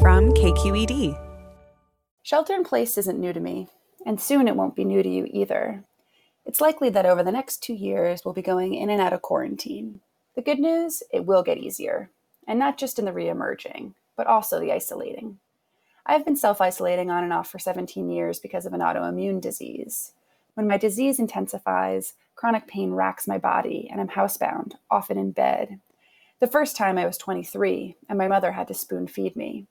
From KQED. Shelter in place isn't new to me, and soon it won't be new to you either. It's likely that over the next two years, we'll be going in and out of quarantine. The good news, it will get easier, and not just in the re-emerging, but also the isolating. I've been self isolating on and off for 17 years because of an autoimmune disease. When my disease intensifies, chronic pain racks my body, and I'm housebound, often in bed. The first time I was 23, and my mother had to spoon feed me.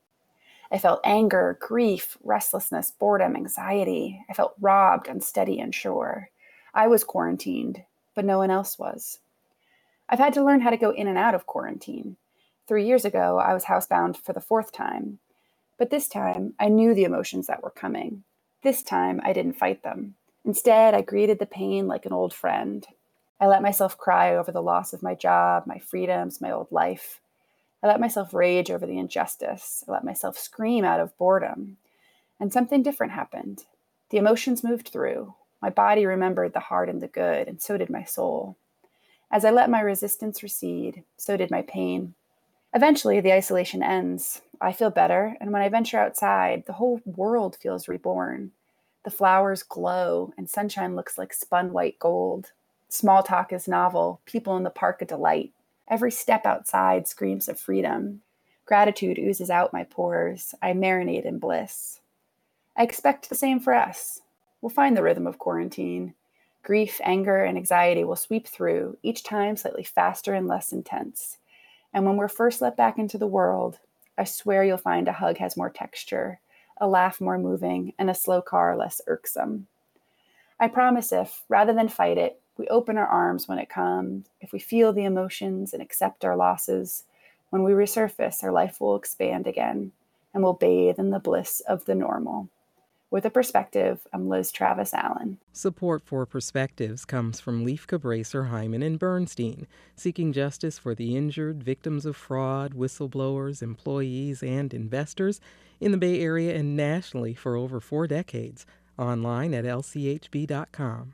I felt anger, grief, restlessness, boredom, anxiety. I felt robbed, unsteady, sure. I was quarantined, but no one else was. I've had to learn how to go in and out of quarantine. Three years ago, I was housebound for the fourth time. But this time, I knew the emotions that were coming. This time, I didn't fight them. Instead, I greeted the pain like an old friend. I let myself cry over the loss of my job, my freedoms, my old life. I let myself rage over the injustice. I let myself scream out of boredom. And something different happened. The emotions moved through. My body remembered the hard and the good, and so did my soul. As I let my resistance recede, so did my pain. Eventually, the isolation ends. I feel better, and when I venture outside, the whole world feels reborn. The flowers glow, and sunshine looks like spun white gold. Small talk is novel, people in the park a delight. Every step outside screams of freedom. Gratitude oozes out my pores. I marinate in bliss. I expect the same for us. We'll find the rhythm of quarantine. Grief, anger, and anxiety will sweep through, each time slightly faster and less intense. And when we're first let back into the world, I swear you'll find a hug has more texture, a laugh more moving, and a slow car less irksome. I promise if, rather than fight it, we open our arms when it comes, if we feel the emotions and accept our losses, when we resurface, our life will expand again and we'll bathe in the bliss of the normal. With a perspective, I'm Liz Travis Allen. Support for Perspectives comes from Lieff Cabraser, Heimann, and Bernstein, seeking justice for the injured, victims of fraud, whistleblowers, employees, and investors in the Bay Area and nationally for over four decades. Online at lchb.com.